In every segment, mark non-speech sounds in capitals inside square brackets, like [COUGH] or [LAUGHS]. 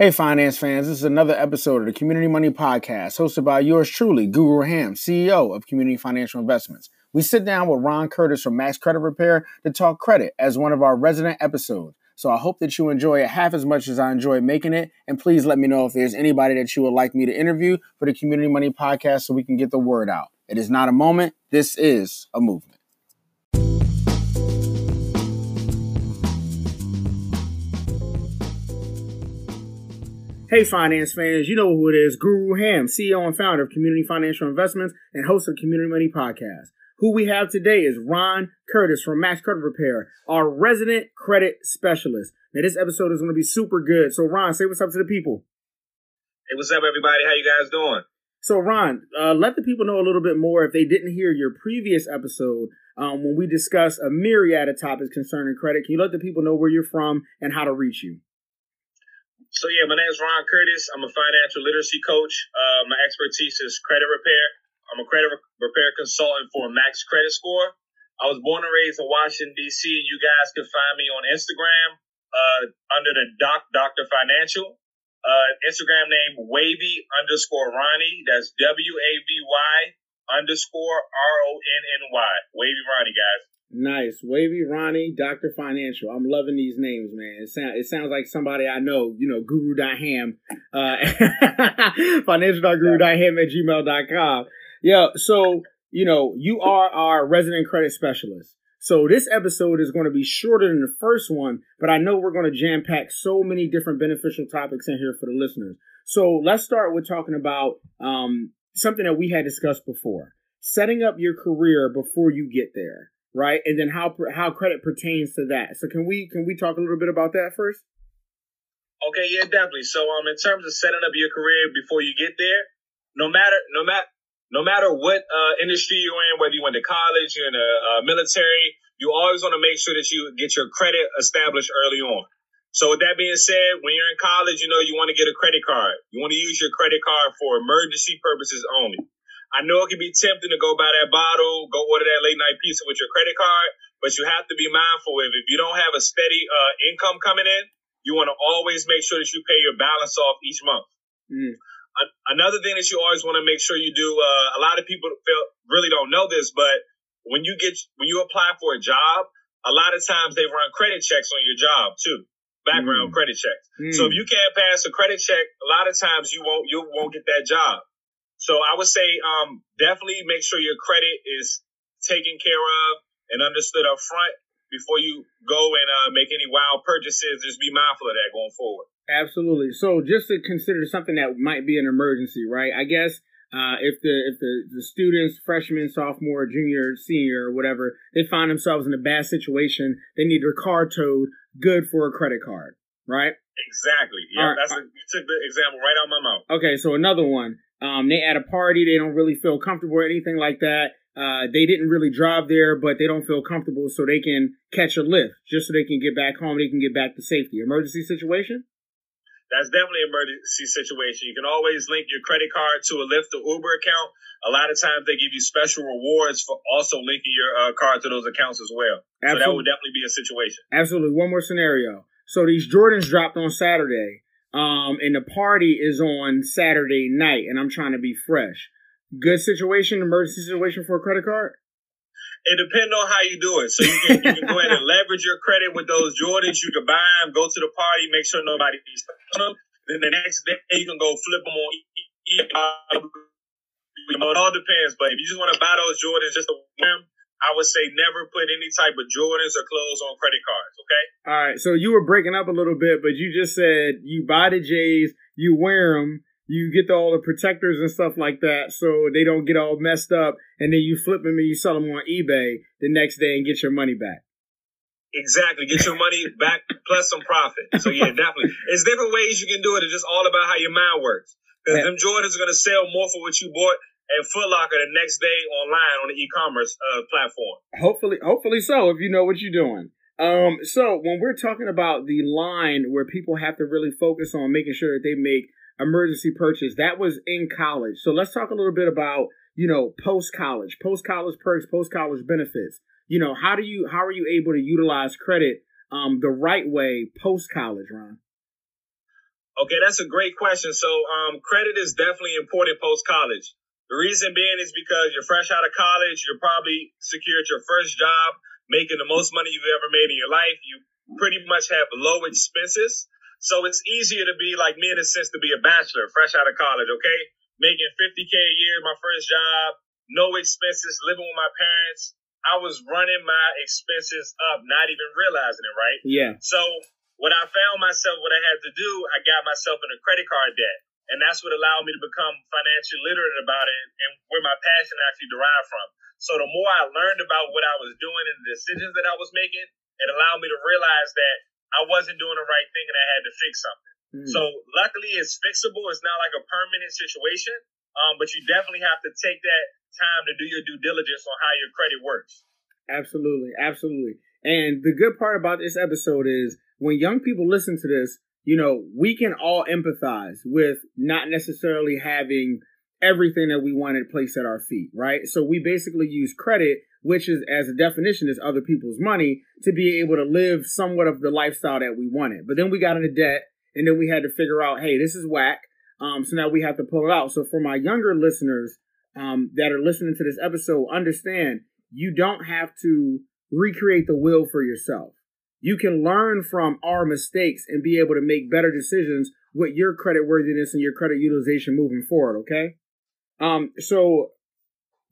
Hey, finance fans, this is another episode of the Community Money Podcast, hosted by yours truly, Guru Ham, CEO of Community Financial Investments. We sit down with Ron Curtis from Max Credit Repair to talk credit as one of our resident episodes. So I hope that you enjoy it half as much as I enjoy making it. And please let me know if there's anybody that you would like me to interview for the Community Money Podcast so we can get the word out. It is not a moment, this is a movement. Hey, finance fans, you know who it is Guru Ham, CEO and founder of Community Financial Investments and host of Community Money Podcast. Who we have today is Ron Curtis from Max Credit Repair, our resident credit specialist. Now, this episode is going to be super good. So, Ron, say what's up to the people. Hey, what's up, everybody? How you guys doing? So, Ron, uh, let the people know a little bit more if they didn't hear your previous episode um, when we discussed a myriad of topics concerning credit. Can you let the people know where you're from and how to reach you? So yeah, my name is Ron Curtis. I'm a financial literacy coach. Uh, my expertise is credit repair. I'm a credit repair consultant for Max Credit Score. I was born and raised in Washington D.C. and you guys can find me on Instagram uh, under the Doc Doctor Financial. Uh, Instagram name Wavy underscore Ronny. That's W A V Y underscore R O N N Y. Wavy Ronny, guys. Nice. Wavy Ronny, Dr. Financial. I'm loving these names, man. It, sound, it sounds like somebody I know, you know, guru.ham, uh, [LAUGHS] financial.guru.ham at gmail.com. Yeah. So, you know, you are our resident credit specialist. So this episode is going to be shorter than the first one, but I know we're going to jam pack so many different beneficial topics in here for the listeners. So let's start with talking about, um, something that we had discussed before setting up your career before you get there right? And then how how credit pertains to that. So can we can we talk a little bit about that first? Okay, yeah, definitely. So um, in terms of setting up your career before you get there, no matter no matter no matter what uh, industry you're in, whether you went to college, you're in the military, you always want to make sure that you get your credit established early on. So with that being said, when you're in college, you know you want to get a credit card. You want to use your credit card for emergency purposes only. I know it can be tempting to go buy that bottle, go order that late night pizza with your credit card, but you have to be mindful of if you don't have a steady uh, income coming in, you want to always make sure that you pay your balance off each month. Mm. Another thing that you always want to make sure you do. Uh, a lot of people feel, really don't know this, but when you get when you apply for a job, a lot of times they run credit checks on your job too, background mm. credit checks. Mm. So if you can't pass a credit check, a lot of times you won't you won't get that job. So I would say um, definitely make sure your credit is taken care of and understood up front before you go and uh, make any wild purchases. Just be mindful of that going forward. Absolutely. So just to consider something that might be an emergency, right? I guess uh, if the if the, the students, freshman, sophomore, junior, senior, or whatever, they find themselves in a bad situation, they need their car towed. Good for a credit card, right? Exactly. Yeah, right. that's a, you took the example right out of my mouth. Okay, so another one. Um, they at a party, they don't really feel comfortable or anything like that. Uh, they didn't really drive there, but they don't feel comfortable, so they can catch a lift just so they can get back home. They can get back to safety. Emergency situation. That's definitely an emergency situation. You can always link your credit card to a Lyft or Uber account. A lot of times they give you special rewards for also linking your uh, card to those accounts as well. Absolutely. So that would definitely be a situation. Absolutely. One more scenario. So these Jordans dropped on Saturday um, and the party is on Saturday night, and I'm trying to be fresh. Good situation, emergency situation for a credit card. It depends on how you do it. So you can, you can go ahead and leverage your credit with those Jordans. You can buy them, go to the party, make sure nobody sees them. Then the next day you can go flip them on. It all depends, but if you just want to buy those Jordans just to wear them, I would say never put any type of Jordans or clothes on credit cards. Okay. All right. So you were breaking up a little bit, but you just said you buy the J's, you wear them, you get the, all the protectors and stuff like that, so they don't get all messed up, and then you flip them and you sell them on eBay the next day and get your money back. Exactly. Get your money [LAUGHS] back plus some profit. So yeah, definitely. It's different ways you can do it. It's just all about how your mind works. Because them Jordans are gonna sell more for what you bought and Foot Locker the next day online on the e-commerce uh, platform. Hopefully, hopefully so. If you know what you're doing. Um, so when we're talking about the line where people have to really focus on making sure that they make emergency purchase, that was in college. So let's talk a little bit about you know post college, post college perks, post college benefits. You know how do you how are you able to utilize credit um, the right way post college, Ron? Okay, that's a great question. So, um, credit is definitely important post college. The reason being is because you're fresh out of college, you're probably secured your first job, making the most money you've ever made in your life. You pretty much have low expenses. So it's easier to be like me in a sense to be a bachelor, fresh out of college, okay? Making 50K a year, my first job, no expenses, living with my parents. I was running my expenses up, not even realizing it, right? Yeah. So what I found myself, what I had to do, I got myself in a credit card debt. And that's what allowed me to become financially literate about it and where my passion actually derived from. So the more I learned about what I was doing and the decisions that I was making, it allowed me to realize that I wasn't doing the right thing and I had to fix something. Mm. So luckily it's fixable. It's not like a permanent situation. Um, but you definitely have to take that time to do your due diligence on how your credit works. Absolutely. Absolutely. And the good part about this episode is when young people listen to this, you know, we can all empathize with not necessarily having everything that we wanted placed at our feet, right? So we basically use credit, which is, as a definition, is other people's money to be able to live somewhat of the lifestyle that we wanted. But then we got into debt and then we had to figure out, hey, this is whack. Um, so now we have to pull it out. So for my younger listeners um, that are listening to this episode, understand you don't have to recreate the wheel for yourself you can learn from our mistakes and be able to make better decisions with your credit worthiness and your credit utilization moving forward. Okay. Um, so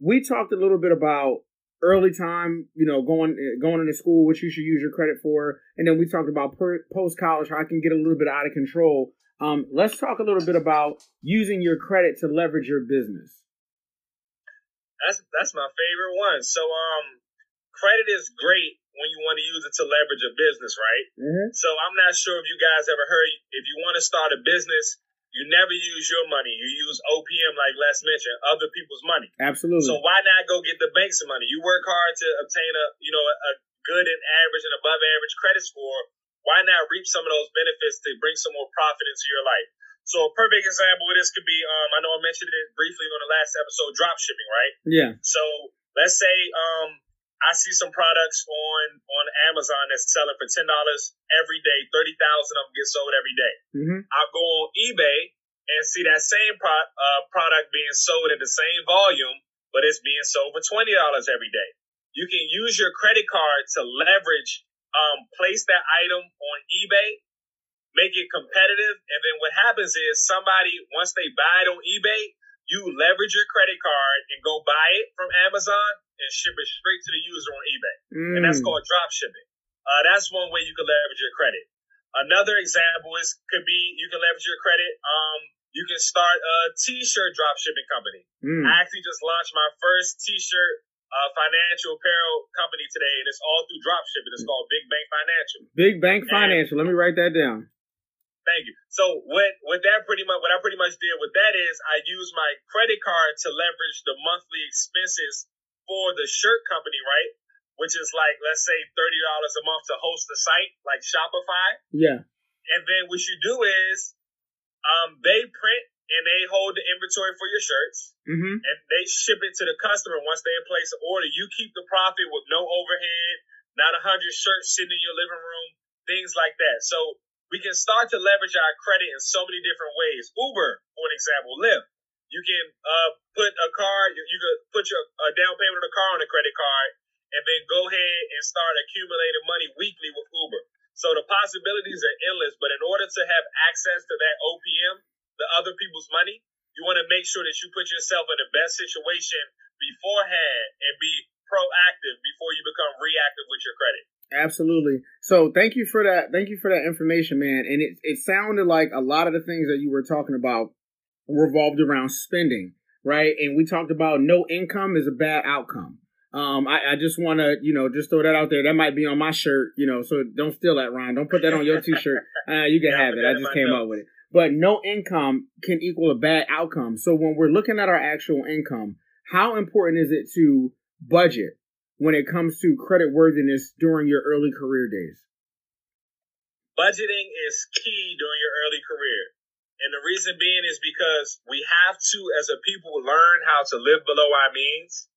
we talked a little bit about early time, you know, going going into school, which you should use your credit for, and then we talked about post college, how I can get a little bit out of control. Um, let's talk a little bit about using your credit to leverage your business. That's that's my favorite one. So um, credit is great when you want to use it to leverage a business, right? Mm-hmm. So I'm not sure if you guys ever heard if you want to start a business, you never use your money. You use OPM, like Les mentioned, other people's money. Absolutely. So why not go get the bank some money? You work hard to obtain a you know a good and average and above average credit score. Why not reap some of those benefits to bring some more profit into your life? So a perfect example of this could be, um, I know I mentioned it briefly on the last episode, drop shipping, right? Yeah. So let's say um, I see some products on on Amazon that's selling for ten dollars every day. Thirty thousand of them get sold every day. Mm-hmm. I'll go on eBay and see that same pro- uh, product being sold at the same volume, but it's being sold for twenty dollars every day. You can use your credit card to leverage, um, place that item on eBay, make it competitive, and then what happens is somebody once they buy it on eBay, you leverage your credit card and go buy it from Amazon and ship it straight to the user on eBay. Mm. And that's mm. called drop shipping. Uh, that's one way you can leverage your credit. Another example is could be you can leverage your credit. Um, you can start a t-shirt drop shipping company. Mm. I actually just launched my first t-shirt uh, financial apparel company today, and it's all through drop shipping. It's called Big Bank Financial. Big Bank Financial. And, Let me write that down. Thank you. So what what that pretty much what I pretty much did with that is I use my credit card to leverage the monthly expenses for the shirt company, right? Which is like, let's say thirty dollars a month to host the site, like Shopify. Yeah. And then what you do is, um, they print and they hold the inventory for your shirts, mm-hmm. and they ship it to the customer once they place an order. You keep the profit with no overhead, not a hundred shirts sitting in your living room, things like that. So we can start to leverage our credit in so many different ways. Uber, for an example, Lyft. You can uh, put a car, you, you could put your down payment on a car on a credit card, and then go ahead and start accumulating money weekly with Uber. So the possibilities are endless. But in order to have access to that OPM, the other people's money, you want to make sure that you put yourself in the best situation beforehand and be proactive before you become reactive with your credit. Absolutely. So thank you for that. Thank you for that information, man. And it, it sounded like a lot of the things that you were talking about revolved around spending, right? And we talked about no income is a bad outcome. Um, I, I just want to, you know, just throw that out there. That might be on my shirt, you know, so don't steal that, Ron. Don't put that on your t-shirt. [LAUGHS] Uh, you can yeah, have it. I just came up with it. But no income can equal a bad outcome. So when we're looking at our actual income, how important is it to budget when it comes to credit worthiness during your early career days? Budgeting is key during your early career. And the reason being is because we have to, as a people, learn how to live below our means.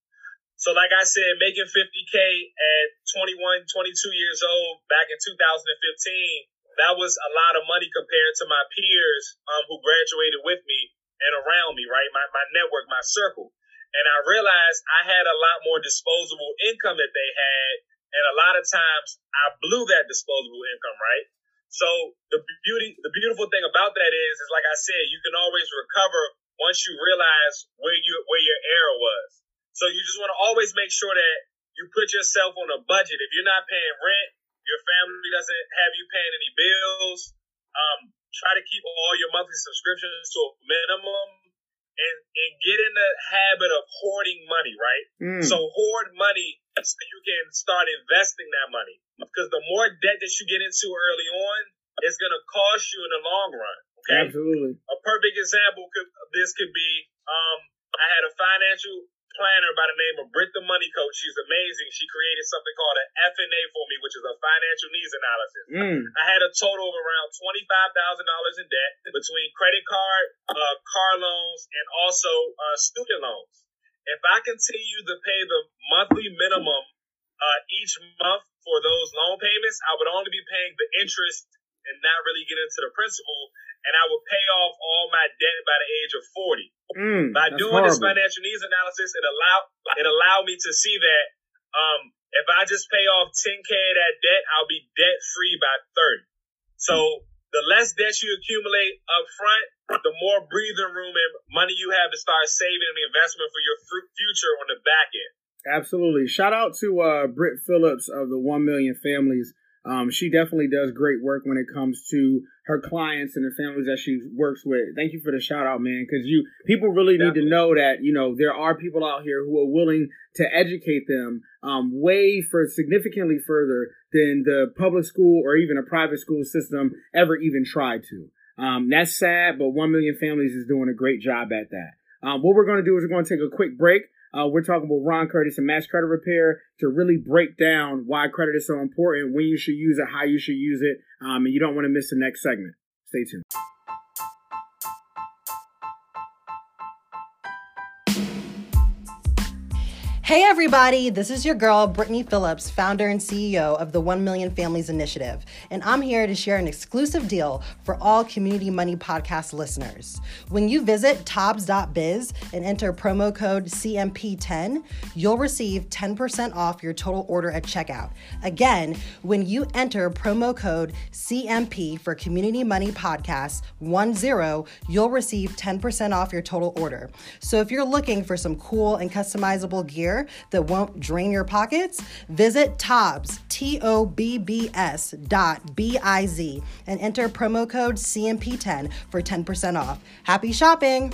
So, like I said, making 50K at 21, 22 years old back in 2015, that was a lot of money compared to my peers um, who graduated with me and around me, right? My, my network, my circle. And I realized I had a lot more disposable income that they had. And a lot of times I blew that disposable income, right? So the beauty, the beautiful thing about that is, is like I said, you can always recover once you realize where you, where your error was. So you just want to always make sure that you put yourself on a budget. If you're not paying rent, your family doesn't have you paying any bills. Um, try to keep all your monthly subscriptions to a minimum and, and get in the habit of hoarding money, right? Mm. So hoard money so you can start investing that money. Because the more debt that you get into early on, it's going to cost you in the long run. Okay. Absolutely. A perfect example could, this could be, um, I had a financial planner by the name of Britt the Money Coach. She's amazing. She created something called an FNA for me, which is a financial needs analysis. Mm. I had a total of around $25,000 in debt between credit card, uh, car loans, and also uh, student loans. If I continue to pay the monthly minimum uh, each month for those loan payments, I would only be paying the interest and not really get into the principal, and I would pay off all my debt by the age of 40. Mm, By doing horrible. this financial needs analysis, it allowed it allowed me to see that um, if I just pay off 10k of that debt, I'll be debt free by 30. So the less debt you accumulate up front, the more breathing room and money you have to start saving and investment for your future on the back end. Absolutely. Shout out to uh, Britt Phillips of the One Million Families um, she definitely does great work when it comes to her clients and the families that she works with. Thank you for the shout out, man, because you people really need to know that you know there are people out here who are willing to educate them um, way for significantly further than the public school or even a private school system ever even tried to. Um, that's sad, but one million families is doing a great job at that. Um, what we're going to do is we're going to take a quick break. Uh, we're talking with Ron Curtis and Max Credit Repair to really break down why credit is so important, when you should use it, how you should use it, um, and you don't want to miss the next segment. Stay tuned. Hey, everybody, this is your girl, Brittany Phillips, founder and CEO of the 1 Million Families Initiative, and I'm here to share an exclusive deal for all Community Money Podcast listeners. When you visit Tobbs.biz and enter promo code CMP10, you'll receive 10% off your total order at checkout. Again, when you enter promo code CMP for Community Money Podcast 10, you'll receive 10% off your total order. So if you're looking for some cool and customizable gear, that won't drain your pockets, visit Tobbs, T O B B S dot B I Z, and enter promo code CMP10 for 10% off. Happy shopping!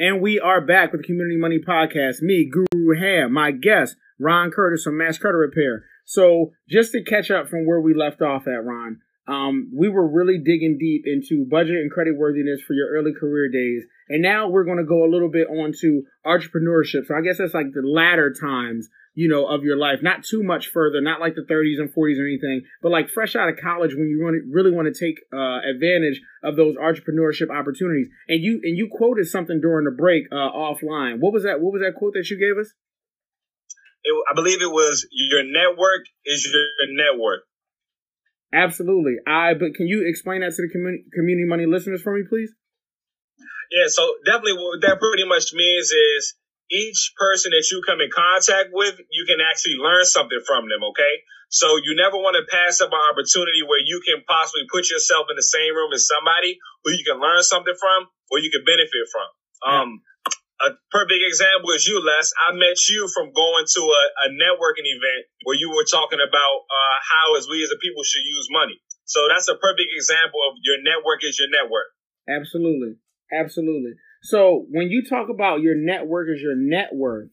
And we are back with the Community Money Podcast. Me, Guru Ham, my guest, Ron Curtis from Max Credit Repair. So, just to catch up from where we left off at, Ron, um, we were really digging deep into budget and credit worthiness for your early career days. And now we're going to go a little bit on to entrepreneurship. So I guess that's like the latter times, you know, of your life. Not too much further, not like the 30s and 40s or anything, but like fresh out of college when you really, really want to take uh, advantage of those entrepreneurship opportunities. And you and you quoted something during the break uh, offline. What was that? What was that quote that you gave us? It, I believe it was your network is your net worth. Absolutely. I but can you explain that to the community community money listeners for me, please? Yeah, so definitely what that pretty much means is each person that you come in contact with, you can actually learn something from them, okay? So you never want to pass up an opportunity where you can possibly put yourself in the same room as somebody who you can learn something from or you can benefit from. Um, a perfect example is you, Les. I met you from going to a, a networking event where you were talking about uh, how, as we as a people, should use money. So that's a perfect example of your network is your network. Absolutely, absolutely. So when you talk about your network is your net worth,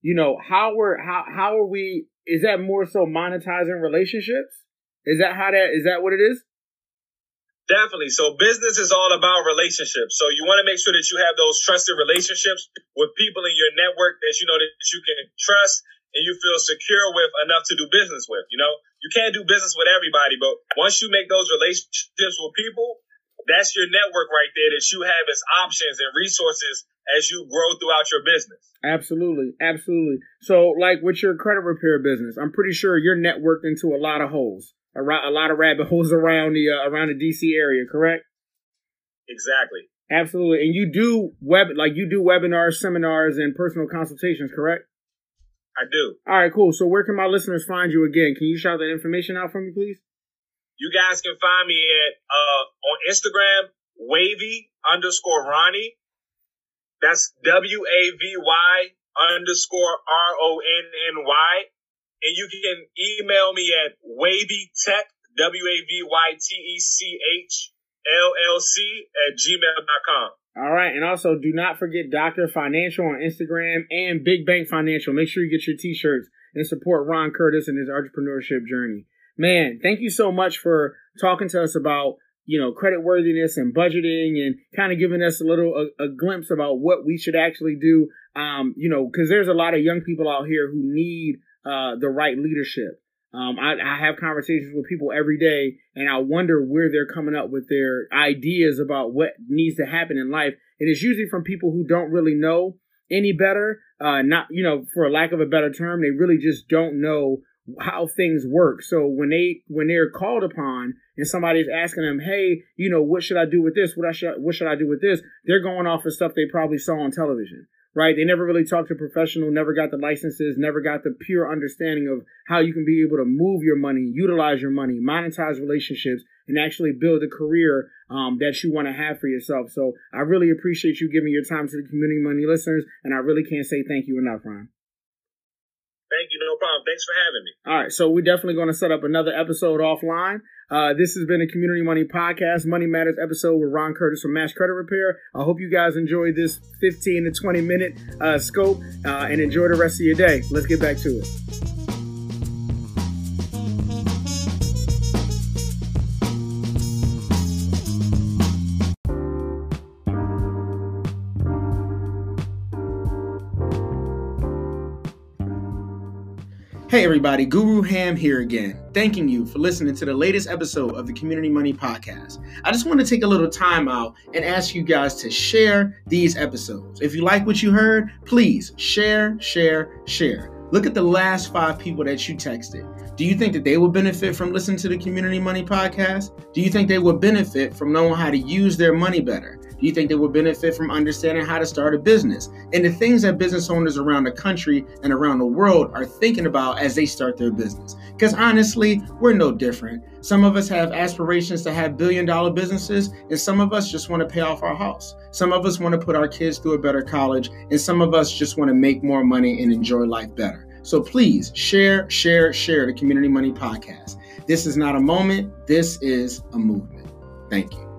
you know how we're how how are we? Is that more so monetizing relationships? Is that how that is that what it is? Definitely. So business is all about relationships. So you want to make sure that you have those trusted relationships with people in your network that you know that you can trust and you feel secure with enough to do business with. You know, you can't do business with everybody, but once you make those relationships with people, that's your network right there that you have as options and resources as you grow throughout your business. Absolutely, absolutely. So, like with your credit repair business, I'm pretty sure you're networked into a lot of holes, a, a lot of rabbit holes around the uh, around the DC area, correct? Exactly. Absolutely, and you do web like you do webinars, seminars, and personal consultations, correct? I do. All right, cool. So, where can my listeners find you again? Can you shout that information out for me, please? You guys can find me at uh, on Instagram, wavy underscore Ronny. That's W A V Y underscore R O N N Y. And you can email me at wavytech, W A V Y T E C H L L C at gmail.com. All right. And also do not forget Dr. Financial on Instagram and Big Bank Financial. Make sure you get your t shirts and support Ron Curtis and his entrepreneurship journey. Man, thank you so much for talking to us about you know, credit worthiness and budgeting and kind of giving us a little a, a glimpse about what we should actually do. Um, you know, because there's a lot of young people out here who need uh, the right leadership. Um, I, I have conversations with people every day, and I wonder where they're coming up with their ideas about what needs to happen in life. And it's usually from people who don't really know any better. Uh, not, you know, for lack of a better term, they really just don't know how things work. So when they when they're called upon and somebody's asking them, "Hey, you know, what should I do with this? What I should what should I do with this?" They're going off of stuff they probably saw on television, right? They never really talked to professional, never got the licenses, never got the pure understanding of how you can be able to move your money, utilize your money, monetize relationships, and actually build a career um, that you want to have for yourself. So I really appreciate you giving your time to the community money listeners, and I really can't say thank you enough, Ron. Thank you. No problem. Thanks for having me. All right. So we're definitely going to set up another episode offline. Uh, this has been a Community Money Podcast, Money Matters episode with Ron Curtis from Max Credit Repair. I hope you guys enjoyed this 15 to 20 minute uh, scope uh, and enjoy the rest of your day. Let's get back to it. Hey everybody, Guru Ham here again, thanking you for listening to the latest episode of the Community Money Podcast. I just want to take a little time out and ask you guys to share these episodes. If you like what you heard, please share, share, share. Look at the last five people that you texted. Do you think that they will benefit from listening to the Community Money Podcast? Do you think they will benefit from knowing how to use their money better? Do you think they would benefit from understanding how to start a business and the things that business owners around the country and around the world are thinking about as they start their business? Because honestly, we're no different. Some of us have aspirations to have billion dollar businesses, and some of us just want to pay off our house. Some of us want to put our kids through a better college, and some of us just want to make more money and enjoy life better. So please share, share, share the Community Money Podcast. This is not a moment, this is a movement. Thank you.